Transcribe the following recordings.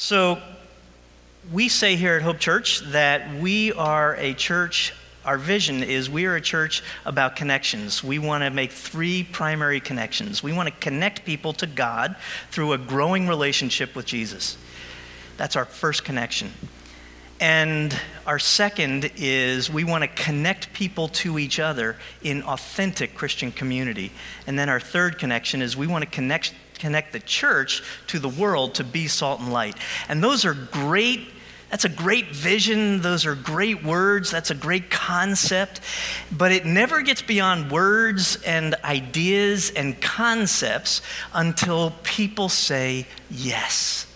So, we say here at Hope Church that we are a church, our vision is we are a church about connections. We want to make three primary connections. We want to connect people to God through a growing relationship with Jesus. That's our first connection. And our second is we want to connect people to each other in authentic Christian community. And then our third connection is we want to connect connect the church to the world to be salt and light. And those are great that's a great vision. Those are great words. That's a great concept. But it never gets beyond words and ideas and concepts until people say yes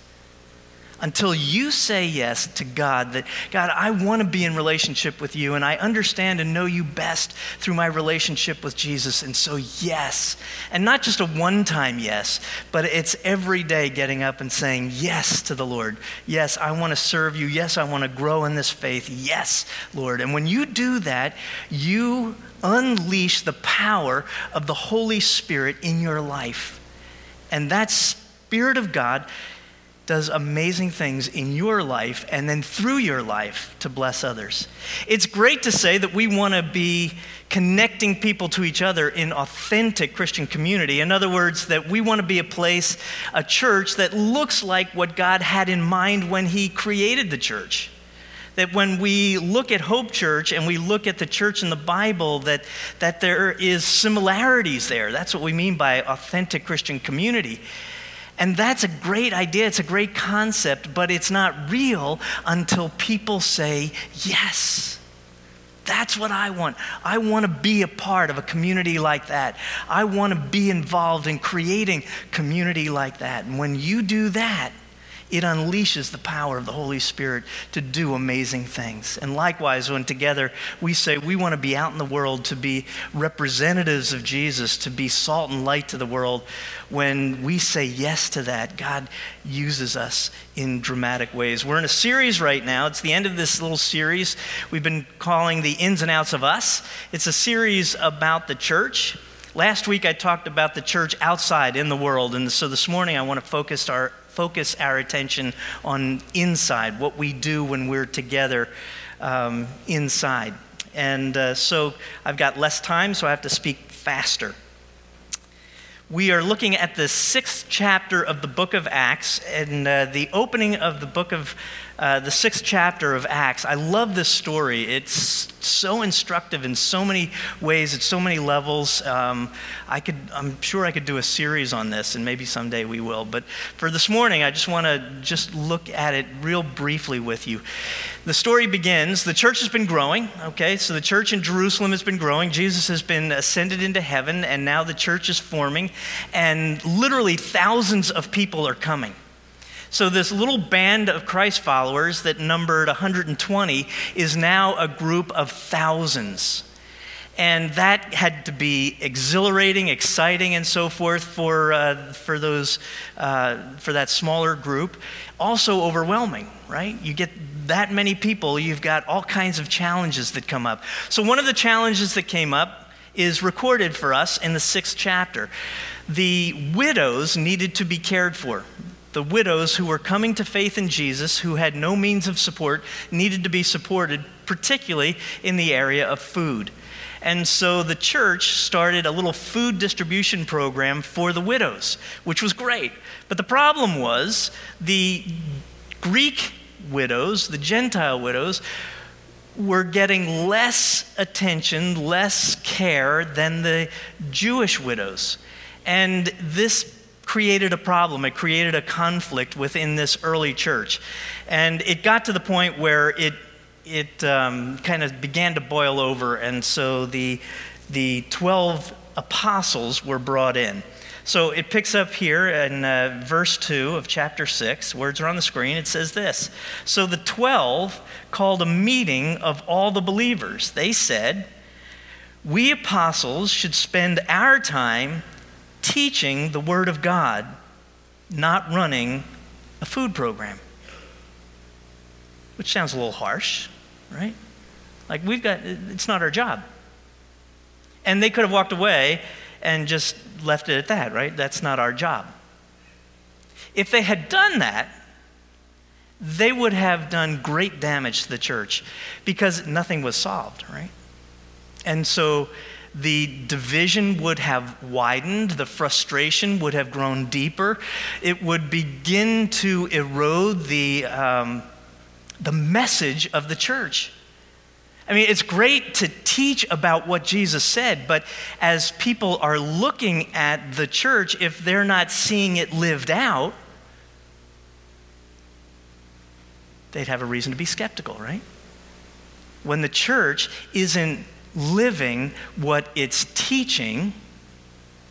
until you say yes to God, that God, I want to be in relationship with you, and I understand and know you best through my relationship with Jesus. And so, yes. And not just a one time yes, but it's every day getting up and saying yes to the Lord. Yes, I want to serve you. Yes, I want to grow in this faith. Yes, Lord. And when you do that, you unleash the power of the Holy Spirit in your life. And that Spirit of God does amazing things in your life and then through your life to bless others. It's great to say that we want to be connecting people to each other in authentic Christian community. In other words, that we want to be a place, a church that looks like what God had in mind when He created the church that when we look at Hope Church and we look at the church in the Bible, that, that there is similarities there. That's what we mean by authentic Christian community. And that's a great idea, it's a great concept, but it's not real until people say, yes. That's what I want. I want to be a part of a community like that. I want to be involved in creating community like that. And when you do that, it unleashes the power of the Holy Spirit to do amazing things. And likewise, when together we say we want to be out in the world to be representatives of Jesus, to be salt and light to the world, when we say yes to that, God uses us in dramatic ways. We're in a series right now. It's the end of this little series we've been calling The Ins and Outs of Us. It's a series about the church. Last week I talked about the church outside in the world, and so this morning I want to focus our focus our attention on inside, what we do when we're together um, inside. And uh, so I've got less time, so I have to speak faster. We are looking at the sixth chapter of the book of Acts, and uh, the opening of the book of uh, the sixth chapter of Acts. I love this story. It's so instructive in so many ways, at so many levels. Um, I could, I'm sure I could do a series on this, and maybe someday we will. But for this morning, I just want to just look at it real briefly with you. The story begins. The church has been growing. Okay, so the church in Jerusalem has been growing. Jesus has been ascended into heaven, and now the church is forming, and literally thousands of people are coming. So, this little band of Christ followers that numbered 120 is now a group of thousands. And that had to be exhilarating, exciting, and so forth for, uh, for, those, uh, for that smaller group. Also overwhelming, right? You get that many people, you've got all kinds of challenges that come up. So, one of the challenges that came up is recorded for us in the sixth chapter. The widows needed to be cared for the widows who were coming to faith in Jesus, who had no means of support, needed to be supported, particularly in the area of food. And so the church started a little food distribution program for the widows, which was great. But the problem was the Greek widows, the Gentile widows, were getting less attention, less care than the Jewish widows. And this created a problem. It created a conflict within this early church. And it got to the point where it, it um, kind of began to boil over. And so the, the 12 apostles were brought in. So it picks up here in uh, verse 2 of chapter 6. Words are on the screen. It says this So the 12 called a meeting of all the believers. They said, We apostles should spend our time teaching the Word of God, not running a food program. Which sounds a little harsh, right? Like, we've got, it's not our job. And they could have walked away and just left it at that, right? That's not our job. If they had done that, they would have done great damage to the church because nothing was solved, right? And so the division would have widened, the frustration would have grown deeper, it would begin to erode the, um, the message of the church. I mean, it's great to teach about what Jesus said, but as people are looking at the church, if they're not seeing it lived out, they'd have a reason to be skeptical, right? When the church isn't living what it's teaching,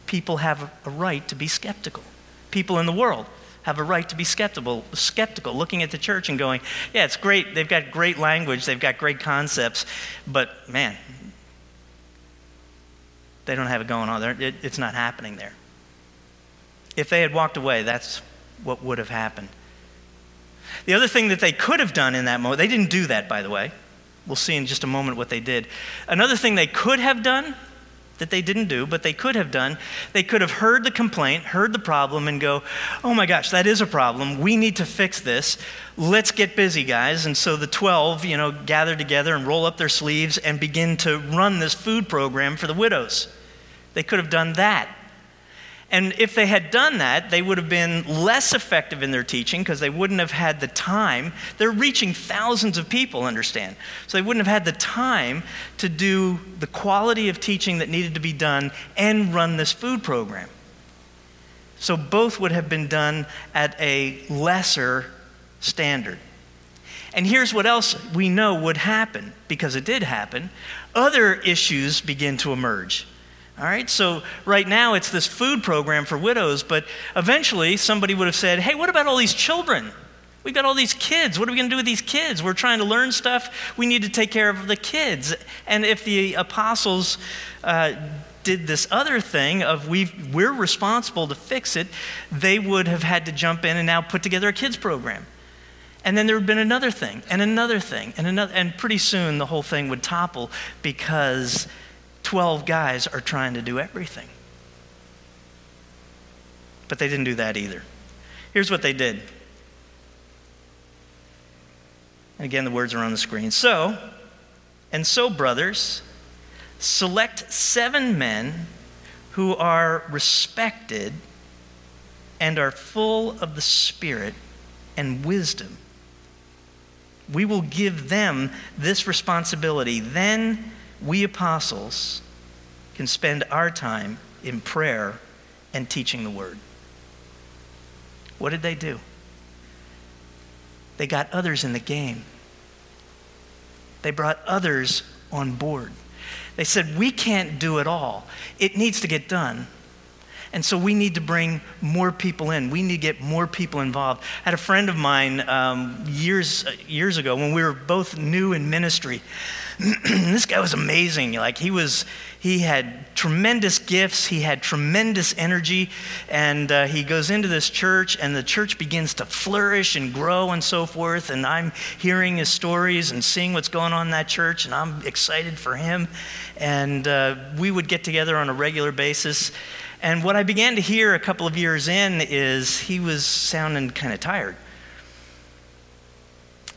people have a right to be skeptical. People in the world have a right to be skeptical, skeptical, looking at the church and going, yeah, it's great. They've got great language, they've got great concepts, but man, they don't have it going on. It, it's not happening there. If they had walked away, that's what would have happened. The other thing that they could have done in that moment, they didn't do that, by the way. We'll see in just a moment what they did. Another thing they could have done that they didn't do, but they could have done, they could have heard the complaint, heard the problem, and go, oh my gosh, that is a problem. We need to fix this. Let's get busy, guys. And so the 12, you know, gather together and roll up their sleeves and begin to run this food program for the widows. They could have done that. And if they had done that, they would have been less effective in their teaching because they wouldn't have had the time. They're reaching thousands of people, understand. So they wouldn't have had the time to do the quality of teaching that needed to be done and run this food program. So both would have been done at a lesser standard. And here's what else we know would happen, because it did happen. Other issues begin to emerge. All right, so right now it's this food program for widows, but eventually somebody would have said, hey, what about all these children? We've got all these kids. What are we going to do with these kids? We're trying to learn stuff. We need to take care of the kids. And if the apostles uh, did this other thing of we we're responsible to fix it, they would have had to jump in and now put together a kids program. And then there would have been another thing, and another thing, and another, and pretty soon the whole thing would topple because 12 guys are trying to do everything. But they didn't do that either. Here's what they did. And again, the words are on the screen. So, and so, brothers, select seven men who are respected and are full of the Spirit and wisdom. We will give them this responsibility. Then we apostles can spend our time in prayer and teaching the word. What did they do? They got others in the game. They brought others on board. They said, We can't do it all. It needs to get done. And so we need to bring more people in. We need to get more people involved. I had a friend of mine um, years, years ago when we were both new in ministry. this guy was amazing. Like he was, he had tremendous gifts. He had tremendous energy, and uh, he goes into this church, and the church begins to flourish and grow and so forth. And I'm hearing his stories and seeing what's going on in that church, and I'm excited for him. And uh, we would get together on a regular basis. And what I began to hear a couple of years in is he was sounding kind of tired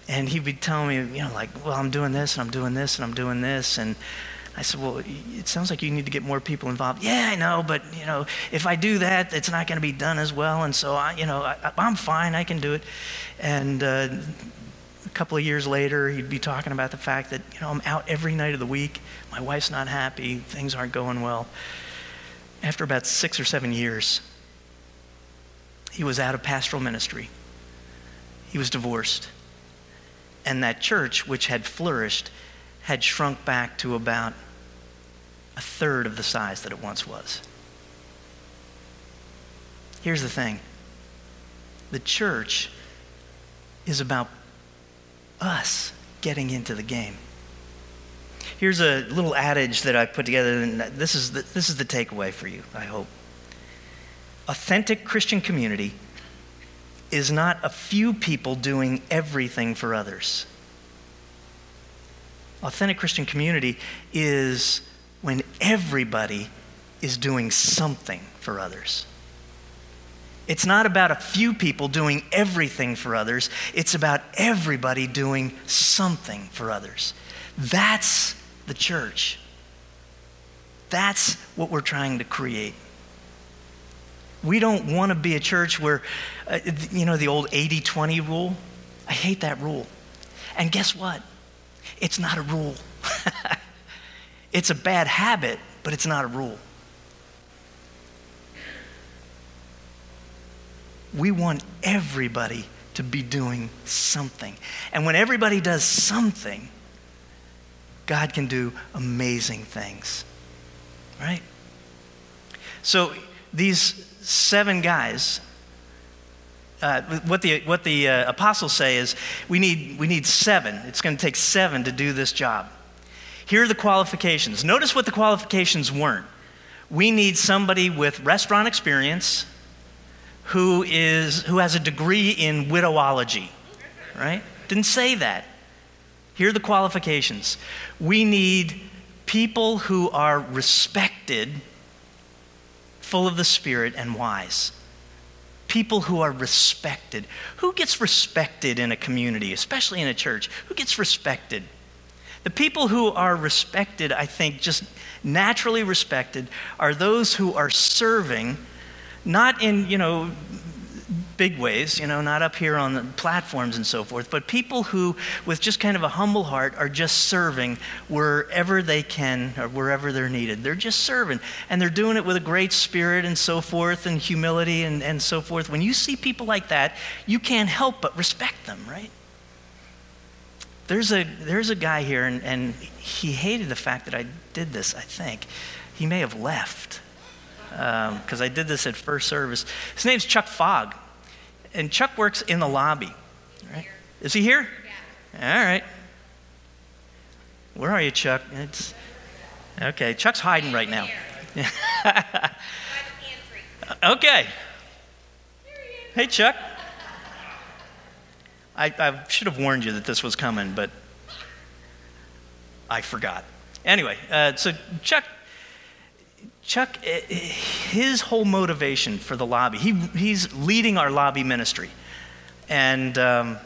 and he'd be telling me, you know, like, well, I'm doing this and I'm doing this and I'm doing this. And I said, well, it sounds like you need to get more people involved. Yeah, I know, but, you know, if I do that, it's not going to be done as well. And so, I, you know, I, am fine. I can do it. And uh, a couple of years later, he'd be talking about the fact that, you know, I'm out every night of the week. My wife's not happy. Things aren't going well. After about six or seven years, he was out of pastoral ministry. He was divorced and that church, which had flourished, had shrunk back to about a third of the size that it once was. Here's the thing the church is about us getting into the game. Here's a little adage that I put together, and this is the, this is the takeaway for you, I hope. Authentic Christian community is not a few people doing everything for others. Authentic Christian community is when everybody is doing something for others. It's not about a few people doing everything for others, it's about everybody doing something for others. That's the church. That's what we're trying to create. We don't want to be a church where, uh, you know, the old 80 20 rule. I hate that rule. And guess what? It's not a rule. it's a bad habit, but it's not a rule. We want everybody to be doing something. And when everybody does something, God can do amazing things. Right? So these seven guys, uh, what the, what the uh, apostles say is we need, we need seven. It's going to take seven to do this job. Here are the qualifications. Notice what the qualifications weren't. We need somebody with restaurant experience who, is, who has a degree in widowology, right? Didn't say that. Here are the qualifications. We need people who are respected, full of the Spirit, and wise. People who are respected. Who gets respected in a community, especially in a church? Who gets respected? The people who are respected, I think, just naturally respected, are those who are serving, not in, you know, big ways, you know, not up here on the platforms and so forth, but people who, with just kind of a humble heart, are just serving wherever they can or wherever they're needed. They're just serving. And they're doing it with a great spirit and so forth and humility and, and so forth. When you see people like that, you can't help but respect them, right? There's a, there's a guy here, and, and he hated the fact that I did this, I think. He may have left because um, I did this at first service. His name's Chuck Fogg and Chuck works in the lobby. Right? Is he here? Yeah. All right. Where are you, Chuck? It's okay. Chuck's hiding right now. okay. Hey, Chuck. I, I, should have warned you that this was coming, but I forgot. Anyway, uh, so Chuck Chuck, eh, his whole motivation for the lobby, he, he's leading our lobby ministry. And, um,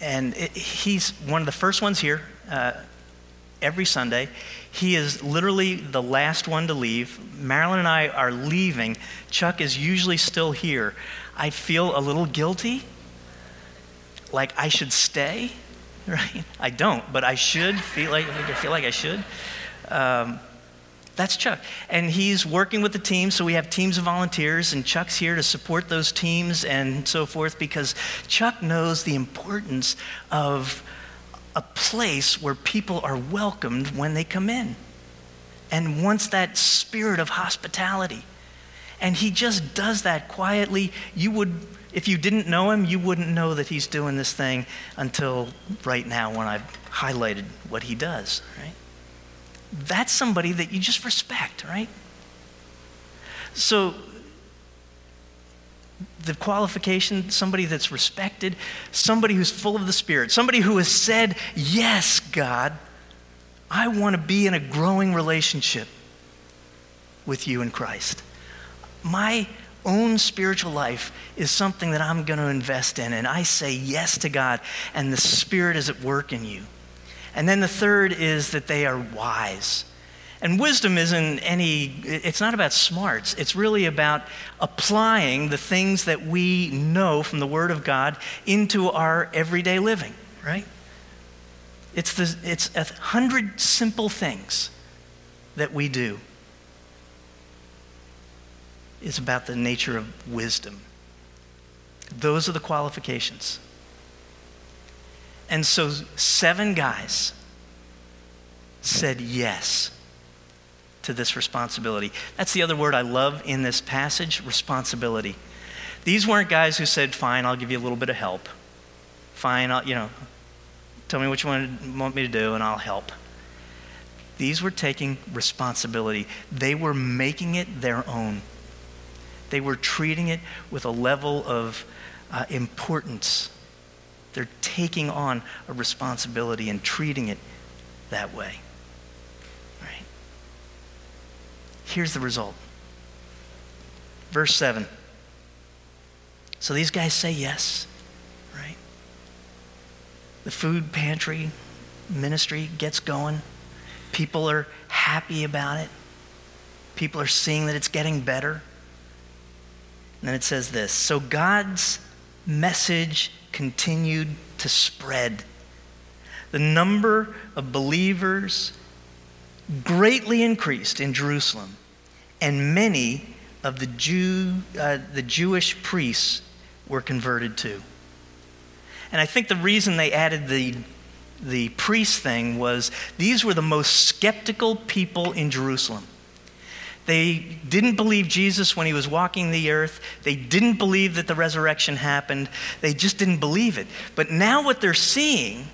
and it, he's one of the first ones here uh, every Sunday. He is literally the last one to leave. Marilyn and I are leaving. Chuck is usually still here. I feel a little guilty, like I should stay, right? I don't, but I should feel like I feel like I should. Um, that's Chuck. And he's working with the team, so we have teams of volunteers, and Chuck's here to support those teams and so forth because Chuck knows the importance of a place where people are welcomed when they come in and wants that spirit of hospitality. And he just does that quietly. You would, if you didn't know him, you wouldn't know that he's doing this thing until right now when I've highlighted what he does, right? That's somebody that you just respect, right? So, the qualification somebody that's respected, somebody who's full of the Spirit, somebody who has said, Yes, God, I want to be in a growing relationship with you in Christ. My own spiritual life is something that I'm going to invest in, and I say yes to God, and the Spirit is at work in you. And then the third is that they are wise. And wisdom isn't any, it's not about smarts. It's really about applying the things that we know from the Word of God into our everyday living, right? It's, the, it's a hundred simple things that we do. Is about the nature of wisdom. Those are the qualifications. And so seven guys said yes to this responsibility. That's the other word I love in this passage responsibility. These weren't guys who said, Fine, I'll give you a little bit of help. Fine, I'll, you know, tell me what you want, want me to do and I'll help. These were taking responsibility, they were making it their own. They were treating it with a level of uh, importance they're taking on a responsibility and treating it that way. Right? Here's the result. Verse 7. So these guys say yes, right? The food pantry ministry gets going. People are happy about it. People are seeing that it's getting better. And then it says this So God's message continued to spread. The number of believers greatly increased in Jerusalem, and many of the, Jew, uh, the Jewish priests were converted too. And I think the reason they added the, the priest thing was these were the most skeptical people in Jerusalem. They didn't believe Jesus when he was walking the earth. They didn't believe that the resurrection happened. They just didn't believe it. But now what they're seeing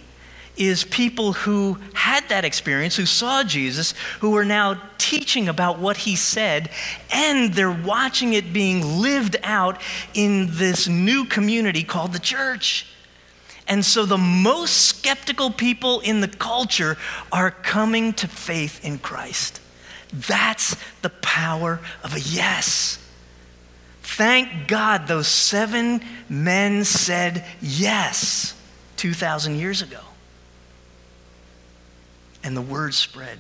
is people who had that experience, who saw Jesus, who are now teaching about what he said, and they're watching it being lived out in this new community called the church. And so the most skeptical people in the culture are coming to faith in Christ. That's the power of a yes. Thank God those seven men said yes 2,000 years ago. And the word spread.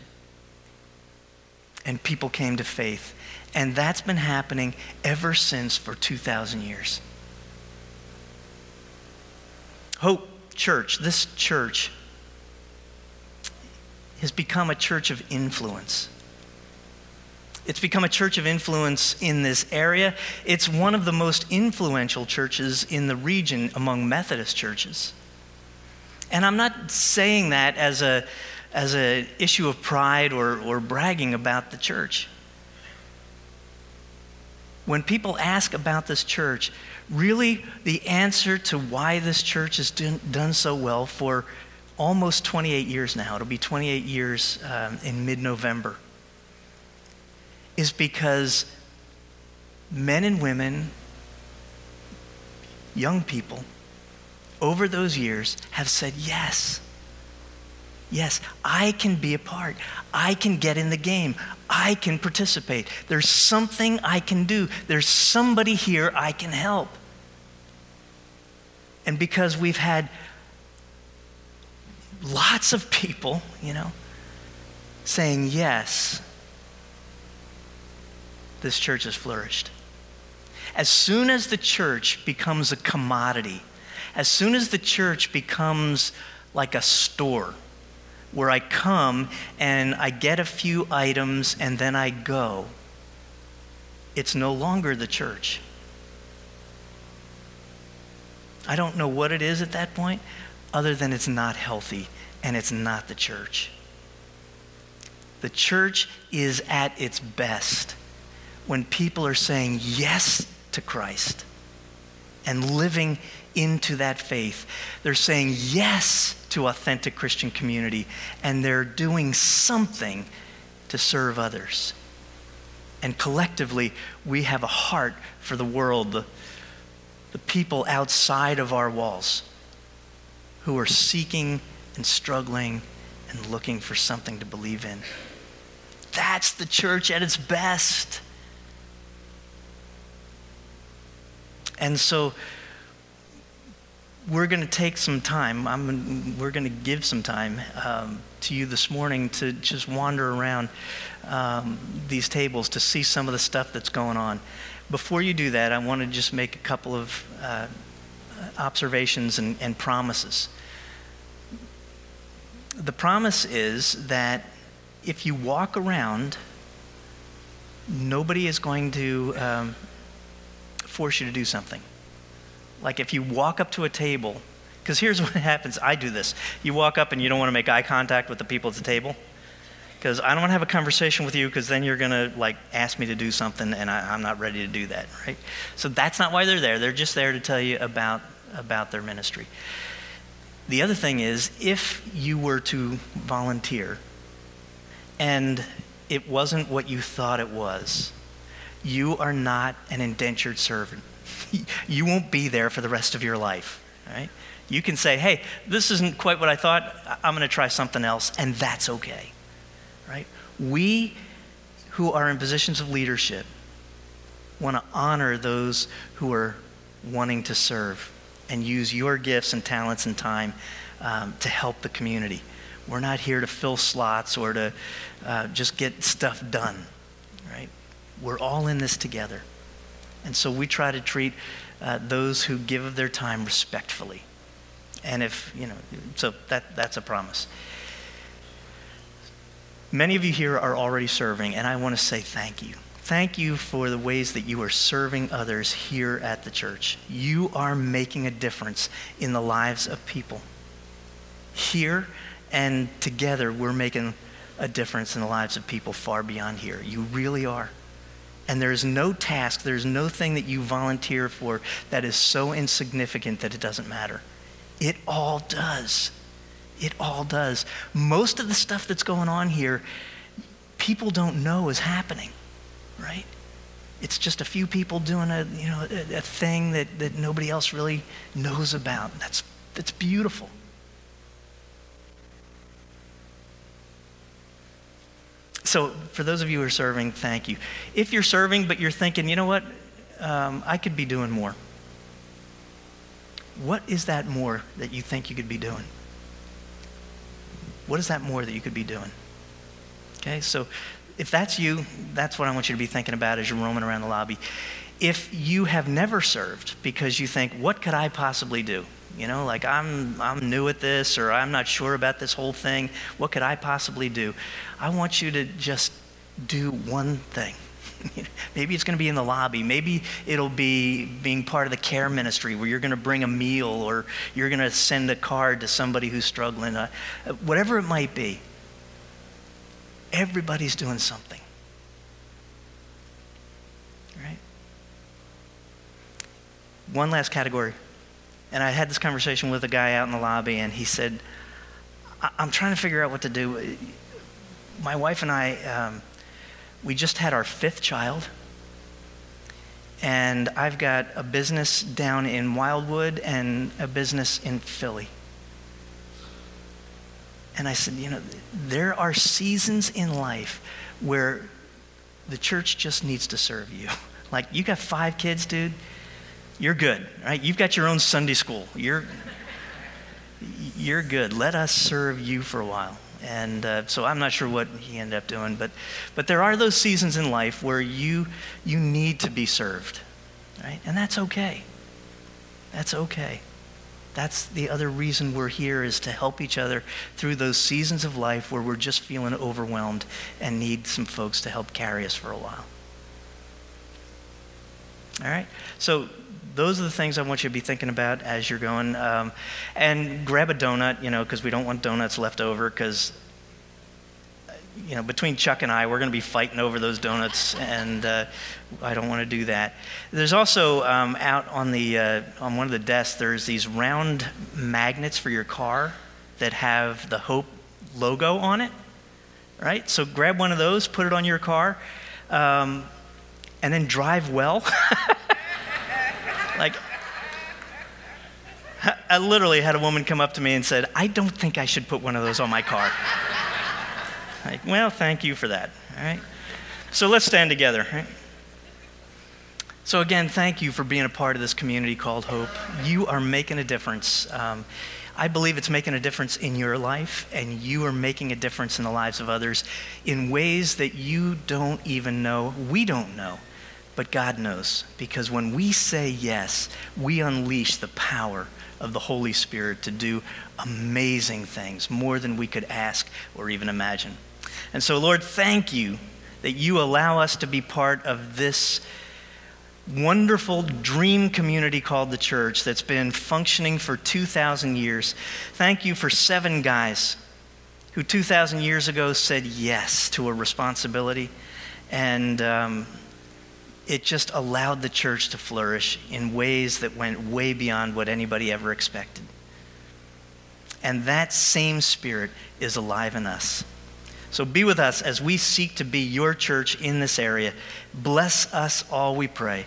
And people came to faith. And that's been happening ever since for 2,000 years. Hope Church, this church, has become a church of influence. It's become a church of influence in this area. It's one of the most influential churches in the region among Methodist churches. And I'm not saying that as a as an issue of pride or, or bragging about the church. When people ask about this church, really the answer to why this church has done, done so well for almost 28 years now, it'll be 28 years um, in mid November is because men and women, young people, over those years have said, Yes, yes, I can be a part. I can get in the game. I can participate. There's something I can do. There's somebody here I can help. And because we've had lots of people, you know, saying yes, this church has flourished. As soon as the church becomes a commodity, as soon as the church becomes like a store where I come and I get a few items and then I go, it's no longer the church. I don't know what it is at that point, other than it's not healthy and it's not the church. The church is at its best when people are saying yes to Christ and living into that faith. They're saying yes to authentic Christian community and they're doing something to serve others. And collectively, we have a heart for the world, the, the people outside of our walls who are seeking and struggling and looking for something to believe in. That's the church at its best. And so we're going to take some time. I'm, we're going to give some time um, to you this morning to just wander around um, these tables to see some of the stuff that's going on. Before you do that, I want to just make a couple of uh, observations and, and promises. The promise is that if you walk around, nobody is going to um, force you to do something. Like if you walk up to a table, because here's what happens I do this. You walk up and you don't want to make eye contact with the people at the table. Because I don't want to have a conversation with you because then you're going to like ask me to do something and I, I'm not ready to do that, right? So that's not why they're there. They're just there to tell you about, about their ministry. The other thing is, if you were to volunteer and it wasn't what you thought it was, you are not an indentured servant. you won't be there for the rest of your life, right? You can say, hey, this isn't quite what I thought. I'm going to try something else, and that's okay, right? We who are in positions of leadership want to honor those who are wanting to serve and use your gifts and talents and time um, to help the community. We're not here to fill slots or to uh, just get stuff done? We're all in this together. And so we try to treat uh, those who give of their time respectfully. And if, you know, so that, that's a promise. Many of you here are already serving, and I want to say thank you. Thank you for the ways that you are serving others here at the church. You are making a difference in the lives of people. Here and together, we're making a difference in the lives of people far beyond here. You really are. And there's no task, there's no thing that you volunteer for that is so insignificant that it doesn't matter. It all does. It all does. Most of the stuff that's going on here, people don't know is happening, right? It's just a few people doing a, you know, a, a thing that, that nobody else really knows about. That's, that's beautiful. So, for those of you who are serving, thank you. If you're serving, but you're thinking, you know what, um, I could be doing more. What is that more that you think you could be doing? What is that more that you could be doing? Okay, so if that's you, that's what I want you to be thinking about as you're roaming around the lobby. If you have never served because you think, what could I possibly do? You know, like I'm, I'm new at this or I'm not sure about this whole thing. What could I possibly do? I want you to just do one thing. Maybe it's going to be in the lobby. Maybe it'll be being part of the care ministry where you're going to bring a meal or you're going to send a card to somebody who's struggling. Uh, whatever it might be, everybody's doing something. Right? One last category and I had this conversation with a guy out in the lobby, and he said, I'm trying to figure out what to do. My wife and I, um, we just had our fifth child, and I've got a business down in Wildwood and a business in Philly. And I said, you know, there are seasons in life where the church just needs to serve you. Like, you got five kids, dude you're good, right? You've got your own Sunday school. You're, you're good. Let us serve you for a while. And uh, so I'm not sure what he ended up doing, but, but there are those seasons in life where you, you need to be served, right? And that's okay. That's okay. That's the other reason we're here is to help each other through those seasons of life where we're just feeling overwhelmed and need some folks to help carry us for a while. All right? So those are the things I want you to be thinking about as you're going. Um, and grab a donut, you know, because we don't want donuts left over because, you know, between Chuck and I, we're going to be fighting over those donuts, and uh, I don't want to do that. There's also um, out on, the, uh, on one of the desks, there's these round magnets for your car that have the Hope logo on it, right? So grab one of those, put it on your car, um, and then drive well. Like, I literally had a woman come up to me and said, I don't think I should put one of those on my car. like, well, thank you for that. All right. So let's stand together. Right? So, again, thank you for being a part of this community called Hope. You are making a difference. Um, I believe it's making a difference in your life, and you are making a difference in the lives of others in ways that you don't even know, we don't know but God knows. Because when we say yes, we unleash the power of the Holy Spirit to do amazing things, more than we could ask or even imagine. And so, Lord, thank you that you allow us to be part of this wonderful dream community called the church that's been functioning for 2,000 years. Thank you for seven guys who 2,000 years ago said yes to a responsibility. And um, it just allowed the church to flourish in ways that went way beyond what anybody ever expected. And that same spirit is alive in us. So be with us as we seek to be your church in this area. Bless us all, we pray,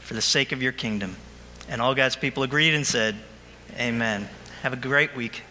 for the sake of your kingdom. And all God's people agreed and said, Amen. Have a great week.